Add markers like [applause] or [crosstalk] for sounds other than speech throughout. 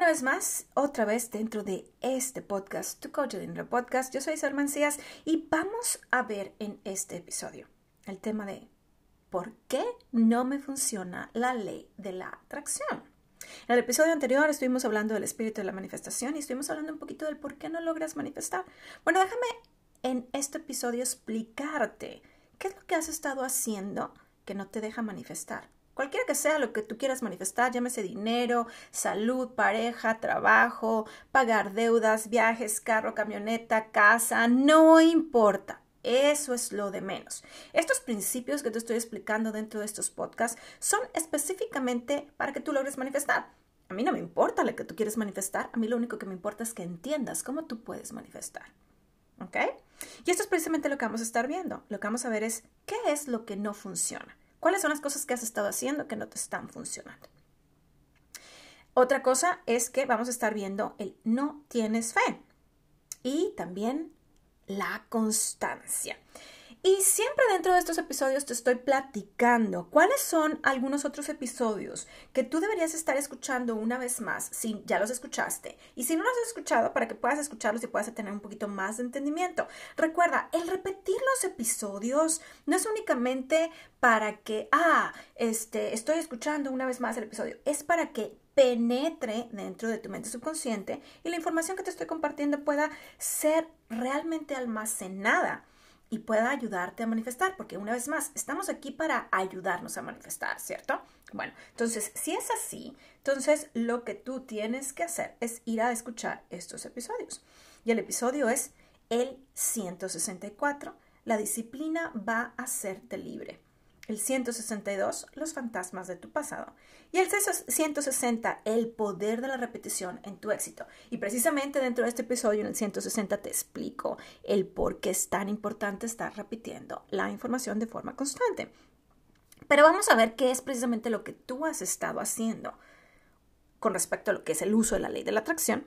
una vez más, otra vez dentro de este podcast, Tu Coach de Podcast. Yo soy Salman Cías y vamos a ver en este episodio el tema de ¿por qué no me funciona la ley de la atracción? En el episodio anterior estuvimos hablando del espíritu de la manifestación y estuvimos hablando un poquito del por qué no logras manifestar. Bueno, déjame en este episodio explicarte qué es lo que has estado haciendo que no te deja manifestar. Cualquiera que sea lo que tú quieras manifestar, llámese dinero, salud, pareja, trabajo, pagar deudas, viajes, carro, camioneta, casa, no importa. Eso es lo de menos. Estos principios que te estoy explicando dentro de estos podcasts son específicamente para que tú logres manifestar. A mí no me importa lo que tú quieres manifestar, a mí lo único que me importa es que entiendas cómo tú puedes manifestar. ¿Ok? Y esto es precisamente lo que vamos a estar viendo. Lo que vamos a ver es qué es lo que no funciona. ¿Cuáles son las cosas que has estado haciendo que no te están funcionando? Otra cosa es que vamos a estar viendo el no tienes fe y también la constancia. Y siempre dentro de estos episodios te estoy platicando cuáles son algunos otros episodios que tú deberías estar escuchando una vez más si ya los escuchaste. Y si no los has escuchado, para que puedas escucharlos y puedas tener un poquito más de entendimiento. Recuerda, el repetir los episodios no es únicamente para que, ah, este, estoy escuchando una vez más el episodio. Es para que penetre dentro de tu mente subconsciente y la información que te estoy compartiendo pueda ser realmente almacenada y pueda ayudarte a manifestar, porque una vez más, estamos aquí para ayudarnos a manifestar, ¿cierto? Bueno, entonces, si es así, entonces lo que tú tienes que hacer es ir a escuchar estos episodios. Y el episodio es el 164, la disciplina va a hacerte libre el 162, los fantasmas de tu pasado, y el 160, el poder de la repetición en tu éxito. Y precisamente dentro de este episodio, en el 160, te explico el por qué es tan importante estar repitiendo la información de forma constante. Pero vamos a ver qué es precisamente lo que tú has estado haciendo con respecto a lo que es el uso de la ley de la atracción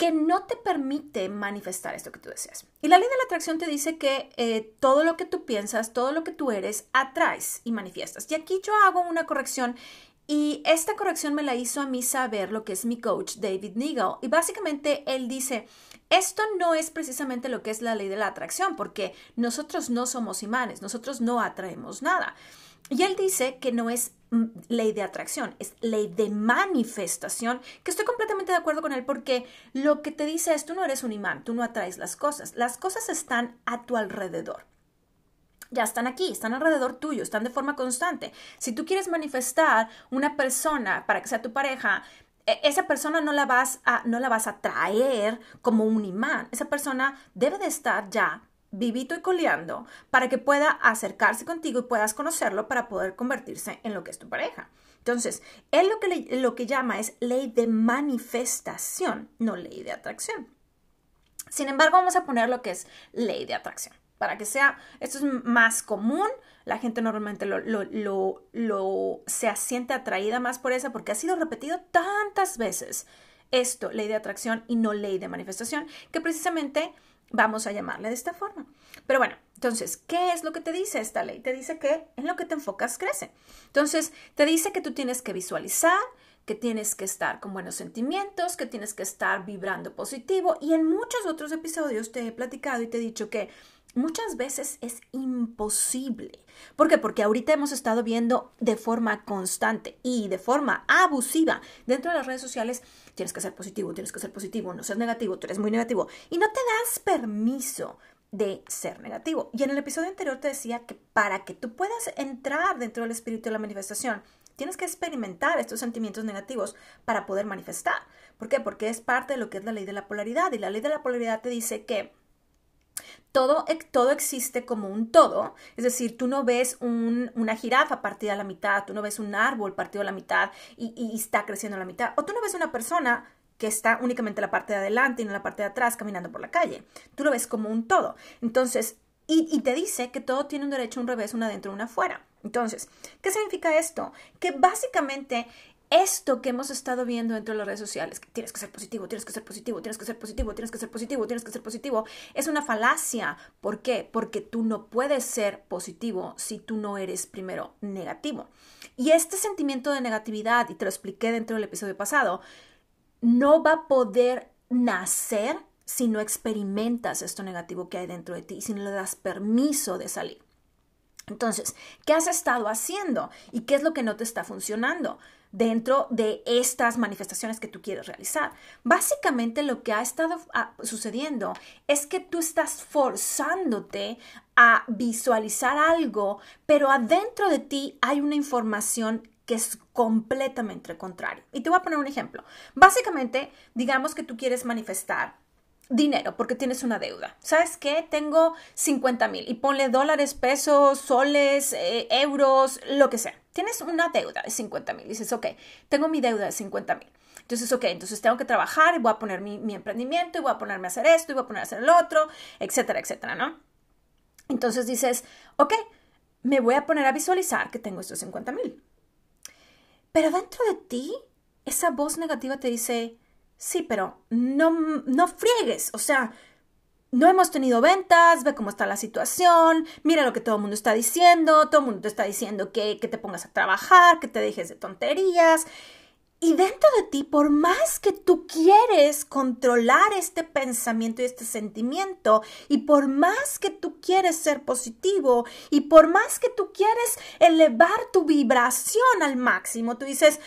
que no te permite manifestar esto que tú deseas. Y la ley de la atracción te dice que eh, todo lo que tú piensas, todo lo que tú eres, atraes y manifiestas. Y aquí yo hago una corrección y esta corrección me la hizo a mí saber lo que es mi coach David Nigel. Y básicamente él dice, esto no es precisamente lo que es la ley de la atracción, porque nosotros no somos imanes, nosotros no atraemos nada. Y él dice que no es mm, ley de atracción, es ley de manifestación, que estoy completamente de acuerdo con él porque lo que te dice es, tú no eres un imán, tú no atraes las cosas, las cosas están a tu alrededor. Ya están aquí, están alrededor tuyo, están de forma constante. Si tú quieres manifestar una persona para que sea tu pareja, e, esa persona no la vas a no la vas a traer como un imán. Esa persona debe de estar ya vivito y coleando para que pueda acercarse contigo y puedas conocerlo para poder convertirse en lo que es tu pareja. Entonces, él lo que, lo que llama es ley de manifestación, no ley de atracción. Sin embargo, vamos a poner lo que es ley de atracción. Para que sea, esto es más común, la gente normalmente lo, lo, lo, se asiente atraída más por esa porque ha sido repetido tantas veces esto, ley de atracción y no ley de manifestación, que precisamente Vamos a llamarle de esta forma. Pero bueno, entonces, ¿qué es lo que te dice esta ley? Te dice que en lo que te enfocas crece. Entonces, te dice que tú tienes que visualizar, que tienes que estar con buenos sentimientos, que tienes que estar vibrando positivo. Y en muchos otros episodios te he platicado y te he dicho que muchas veces es imposible. ¿Por qué? Porque ahorita hemos estado viendo de forma constante y de forma abusiva dentro de las redes sociales, tienes que ser positivo, tienes que ser positivo, no seas negativo, tú eres muy negativo y no te das permiso de ser negativo. Y en el episodio anterior te decía que para que tú puedas entrar dentro del espíritu de la manifestación, tienes que experimentar estos sentimientos negativos para poder manifestar. ¿Por qué? Porque es parte de lo que es la ley de la polaridad y la ley de la polaridad te dice que todo, todo existe como un todo, es decir, tú no ves una jirafa partida a la mitad, tú no ves un árbol partido a la mitad y, está creciendo a la mitad, o tú no ves una persona que está únicamente en la parte de adelante y no la parte de atrás caminando por la calle. Tú lo ves como un todo. Entonces, y, y, te dice que todo tiene un derecho, un revés, una adentro, una afuera. Entonces, ¿qué significa esto? Que básicamente esto que hemos estado viendo dentro de las redes sociales, que tienes que ser positivo, tienes que ser positivo, tienes que ser positivo, tienes que ser positivo, tienes que ser positivo, es una falacia. ¿Por qué? Porque tú no puedes ser positivo si tú no eres primero negativo. Y este sentimiento de negatividad, y te lo expliqué dentro del episodio pasado, no va a poder nacer si no experimentas esto negativo que hay dentro de ti, si no le das permiso de salir. Entonces, ¿qué has estado haciendo y qué es lo que no te está funcionando? Dentro de estas manifestaciones que tú quieres realizar. Básicamente lo que ha estado ah, sucediendo es que tú estás forzándote a visualizar algo, pero adentro de ti hay una información que es completamente contrario. Y te voy a poner un ejemplo. Básicamente, digamos que tú quieres manifestar dinero porque tienes una deuda. ¿Sabes qué? Tengo 50 mil y ponle dólares, pesos, soles, eh, euros, lo que sea. Tienes una deuda de 50 mil. Dices, ok, tengo mi deuda de 50 mil. Entonces, ok, entonces tengo que trabajar y voy a poner mi, mi, emprendimiento y voy a ponerme a hacer esto y voy a poner a hacer el otro, etcétera, etcétera, ¿no? Entonces dices, ok, me voy a poner a visualizar que tengo estos 50 mil. Pero dentro de ti, esa voz negativa te dice, Sí, pero no, no friegues, o sea, no hemos tenido ventas, ve cómo está la situación, mira lo que todo el mundo está diciendo, todo el mundo te está diciendo que, que te pongas a trabajar, que te dejes de tonterías. Y dentro de ti, por más que tú quieres controlar este pensamiento y este sentimiento, y por más que tú quieres ser positivo, y por más que tú quieres elevar tu vibración al máximo, tú dices,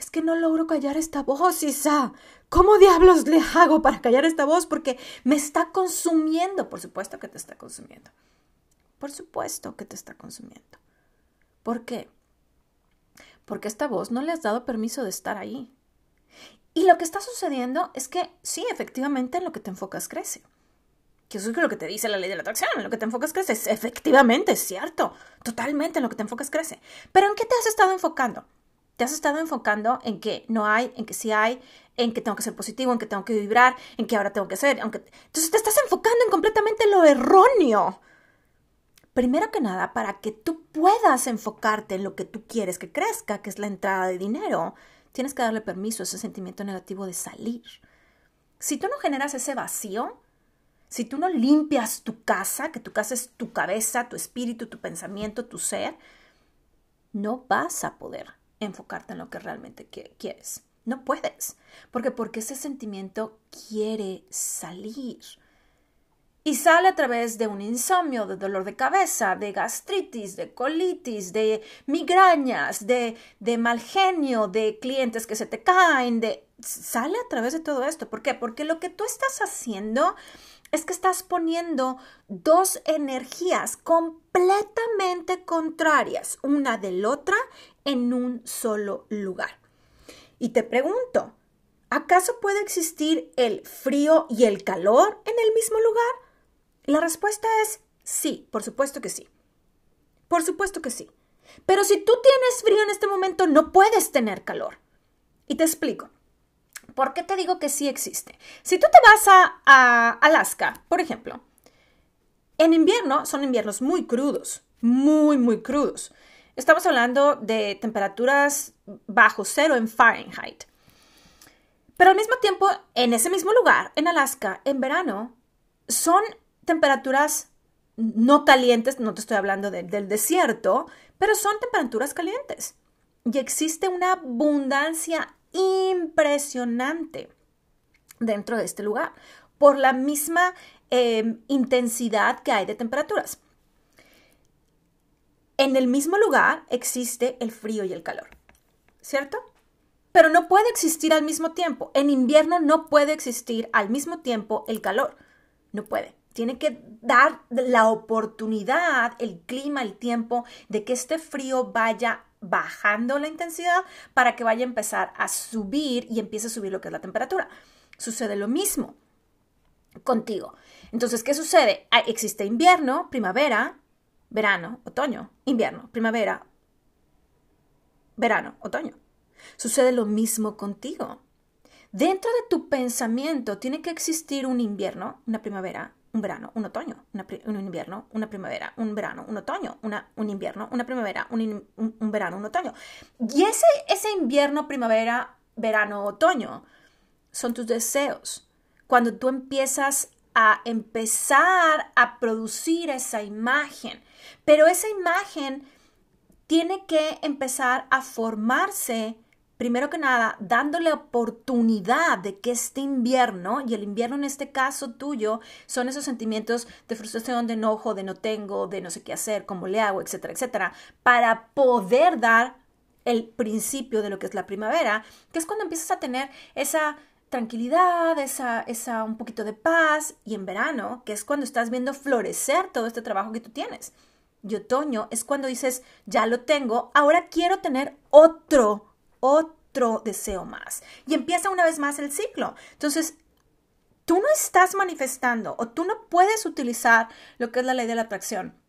es que no logro callar esta voz, Isa. ¿Cómo diablos le hago para callar esta voz? Porque me está consumiendo. Por supuesto que te está consumiendo. Por supuesto que te está consumiendo. ¿Por qué? Porque esta voz no le has dado permiso de estar ahí. Y lo que está sucediendo es que sí, efectivamente, en lo que te enfocas crece. Que eso es lo que te dice la ley de la atracción. En lo que te enfocas crece. efectivamente, es cierto. Totalmente en lo que te enfocas crece. Pero ¿en qué te has estado enfocando? Te has estado enfocando en que no hay, en que sí hay, en que tengo que ser positivo, en que tengo que vibrar, en que ahora tengo que ser, aunque entonces te estás enfocando en completamente lo erróneo. Primero que nada, para que tú puedas enfocarte en lo que tú quieres que crezca, que es la entrada de dinero, tienes que darle permiso a ese sentimiento negativo de salir. Si tú no generas ese vacío, si tú no limpias tu casa, que tu casa es tu cabeza, tu espíritu, tu pensamiento, tu ser, no vas a poder enfocarte en lo que realmente quieres. No puedes. porque Porque ese sentimiento quiere salir. Y sale a través de un insomnio, de dolor de cabeza, de gastritis, de colitis, de migrañas, de, mal genio, de clientes que se te caen, de... Sale a través de todo esto. ¿Por qué? Porque lo que tú estás haciendo es que estás poniendo dos energías completamente contrarias una de la otra en un solo lugar. Y te pregunto, ¿acaso puede existir el frío y el calor en el mismo lugar? La respuesta es sí, por supuesto que sí. Por supuesto que sí. Pero si tú tienes frío en este momento, no puedes tener calor. Y te explico. ¿Por qué te digo que sí existe? Si tú te vas a, Alaska, por ejemplo, en invierno son inviernos muy crudos, muy, muy crudos. Estamos hablando de temperaturas bajo cero en Fahrenheit. Pero al mismo tiempo, en ese mismo lugar, en Alaska, en verano, son temperaturas no calientes, no te estoy hablando del desierto, pero son temperaturas calientes. Y existe una abundancia impresionante dentro de este lugar por la misma em, intensidad que hay de temperaturas. En el mismo lugar existe el frío y el calor, ¿cierto? Pero no puede existir al mismo tiempo. En invierno no puede existir al mismo tiempo el calor. No puede. Tiene que dar la oportunidad, el clima, el tiempo de que este frío vaya bajando la intensidad para que vaya a empezar a subir y empiece a subir lo que es la temperatura. Sucede lo mismo contigo. Entonces, ¿qué sucede? Existe invierno, primavera, verano, otoño, invierno, primavera, verano, otoño. Sucede lo mismo contigo. Dentro de tu pensamiento tiene que existir un invierno, una primavera, un verano, un otoño, un invierno, una primavera, un verano, un otoño, una, un invierno, una primavera, un, un, verano, un otoño. Y ese, ese invierno, primavera, verano, otoño son tus deseos. Cuando tú empiezas a empezar a producir esa imagen, pero esa imagen tiene que empezar a formarse primero que nada, dándole oportunidad de que este invierno, y el invierno en este caso tuyo, son esos sentimientos de frustración, de enojo, de no tengo, de no sé qué hacer, cómo le hago, etcétera, etcétera, para poder dar el principio de lo que es la primavera, que es cuando empiezas a tener esa tranquilidad, esa, esa un poquito de paz, y en verano, que es cuando estás viendo florecer todo este trabajo que tú tienes. Y otoño es cuando dices, ya lo tengo, ahora quiero tener otro, otro deseo más. Y empieza una vez más el ciclo. Entonces, tú no estás manifestando o tú no puedes utilizar lo que es la ley de la atracción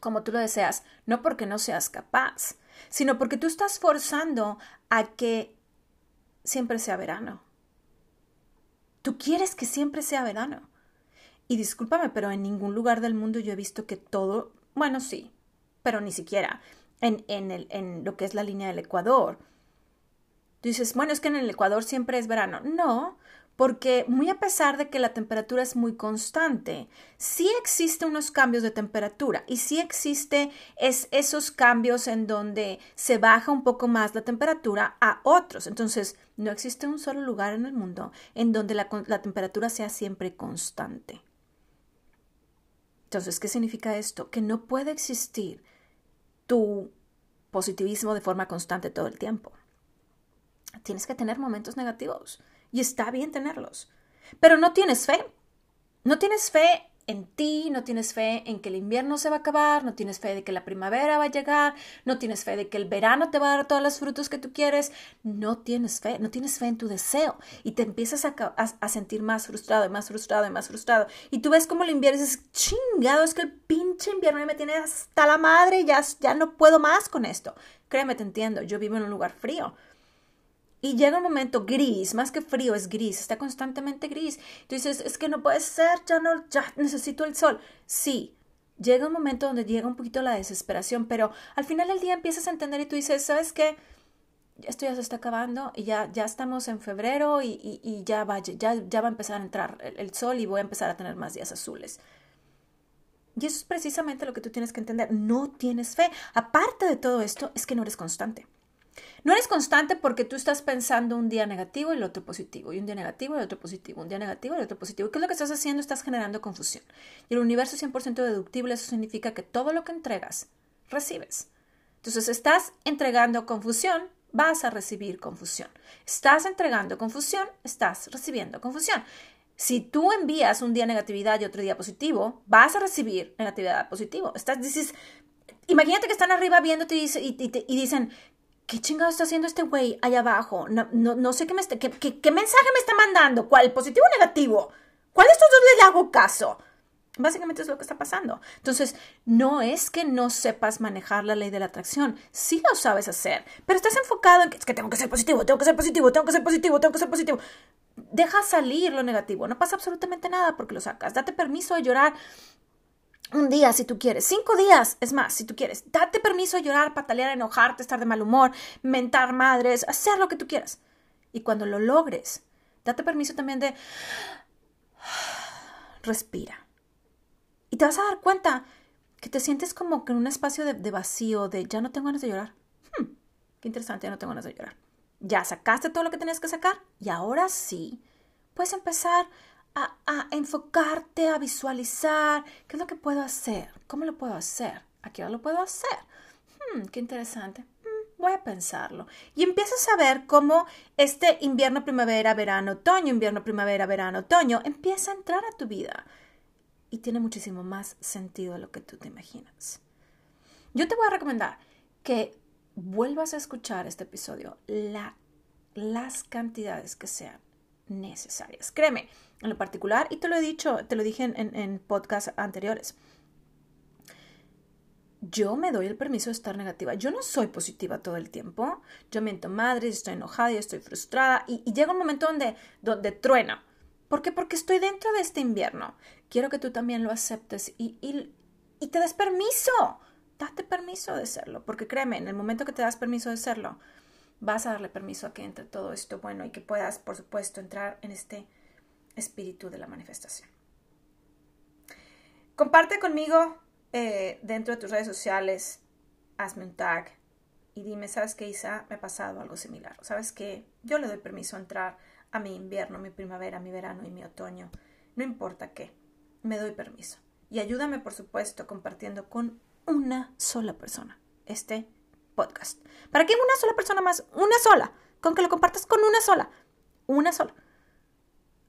como tú lo deseas, no porque no seas capaz, sino porque tú estás forzando a que siempre sea verano. Tú quieres que siempre sea verano. Y discúlpame, pero en ningún lugar del mundo yo he visto que todo, bueno, sí, pero ni siquiera en, en, el, en lo que es la línea del Ecuador. Dices, bueno, es que en el Ecuador siempre es verano. No, porque muy a pesar de que la temperatura es muy constante, sí existen unos cambios de temperatura y sí existe es esos cambios en donde se baja un poco más la temperatura a otros. Entonces, no existe un solo lugar en el mundo en donde la, la temperatura sea siempre constante. Entonces, ¿qué significa esto? Que no puede existir tu positivismo de forma constante todo el tiempo. Tienes que tener momentos negativos y está bien tenerlos. Pero no tienes fe. No tienes fe en ti, no tienes fe en que el invierno se va a acabar, no tienes fe de que la primavera va a llegar, no tienes fe de que el verano te va a dar todos los frutos que tú quieres, no tienes fe, no tienes fe en tu deseo y te empiezas a, sentir más frustrado y más frustrado y más frustrado. Y tú ves como el invierno dices, chingado, es que el pinche invierno me tiene hasta la madre, ya, ya no puedo más con esto. Créeme, te entiendo, yo vivo en un lugar frío y llega un momento gris, más que frío, es gris, está constantemente gris. Tú dices, es que no puede ser, ya no, ya necesito el sol. Sí, llega un momento donde llega un poquito la desesperación, pero al final del día empiezas a entender y tú dices, ¿sabes qué? Esto ya se está acabando y ya, ya estamos en febrero y, y, ya, va, ya, ya va a empezar a entrar el, el sol y voy a empezar a tener más días azules. Y eso es precisamente lo que tú tienes que entender. No tienes fe. Aparte de todo esto, es que no eres constante. No eres constante porque tú estás pensando un día negativo y el otro positivo, y un día negativo y el otro positivo, un día negativo y el otro positivo. ¿Qué es lo que estás haciendo? Estás generando confusión. Y el universo es 100% deductible, eso significa que todo lo que entregas, recibes. Entonces, estás entregando confusión, vas a recibir confusión. Estás entregando confusión, estás recibiendo confusión. Si tú envías un día negatividad y otro día positivo, vas a recibir negatividad positivo. Imagínate que están arriba viéndote y dicen, ¿qué chingado está haciendo este güey allá abajo? No, no, sé qué, me qué, qué, mensaje me está mandando. ¿Cuál? ¿Positivo o negativo? ¿Cuál de estos dos le hago caso? Básicamente es lo que está pasando. Entonces, no es que no sepas manejar la ley de la atracción, sí lo sabes hacer, pero estás enfocado en que es que tengo que ser positivo, tengo que ser positivo, tengo que ser positivo, tengo que ser positivo. Deja salir lo negativo, no pasa absolutamente nada porque lo sacas. Date permiso de llorar un día si tú quieres, cinco días, es más, si tú quieres, date permiso de llorar, patalear, enojarte, estar de mal humor, mentar madres, hacer lo que tú quieras. Y cuando lo logres, date permiso también de [sighs] respira. Y te vas a dar cuenta que te sientes como que en un espacio de, vacío, de ya no tengo ganas de llorar. Hmm, qué interesante, ya no tengo ganas de llorar. Ya sacaste todo lo que tenías que sacar y ahora sí, puedes empezar a, enfocarte, a visualizar, ¿qué es lo que puedo hacer? ¿Cómo lo puedo hacer? ¿A qué hora lo puedo hacer? Hmm, qué interesante. Hmm, voy a pensarlo. Y empiezas a ver cómo este invierno, primavera, verano, otoño, invierno, primavera, verano, otoño, empieza a entrar a tu vida. Y tiene muchísimo más sentido de lo que tú te imaginas. Yo te voy a recomendar que vuelvas a escuchar este episodio la, las cantidades que sean necesarias. Créeme, en lo particular, y te lo he dicho, te lo dije en, en, podcasts anteriores, yo me doy el permiso de estar negativa. Yo no soy positiva todo el tiempo. Yo miento madre, estoy enojada, y estoy frustrada y, llega un momento donde, donde trueno. ¿Por qué? Porque estoy dentro de este invierno. Quiero que tú también lo aceptes y, y, y te des permiso. Date permiso de serlo. Porque créeme, en el momento que te das permiso de serlo, vas a darle permiso a que entre todo esto bueno y que puedas, por supuesto, entrar en este espíritu de la manifestación. Comparte conmigo eh, dentro de tus redes sociales, hazme un tag, y dime, ¿sabes qué, Isa? Me ha pasado algo similar. ¿Sabes qué? Yo le doy permiso a entrar a mi invierno, mi primavera, mi verano y mi otoño. No importa qué, me doy permiso. Y ayúdame, por supuesto, compartiendo con una sola persona este podcast. ¿Para qué una sola persona más? Una sola. Con que lo compartas con una sola. Una sola.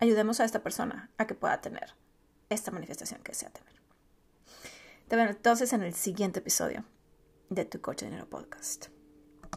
Ayudemos a esta persona a que pueda tener esta manifestación que desea tener. Te veo entonces en el siguiente episodio de Tu Coche Dinero Podcast.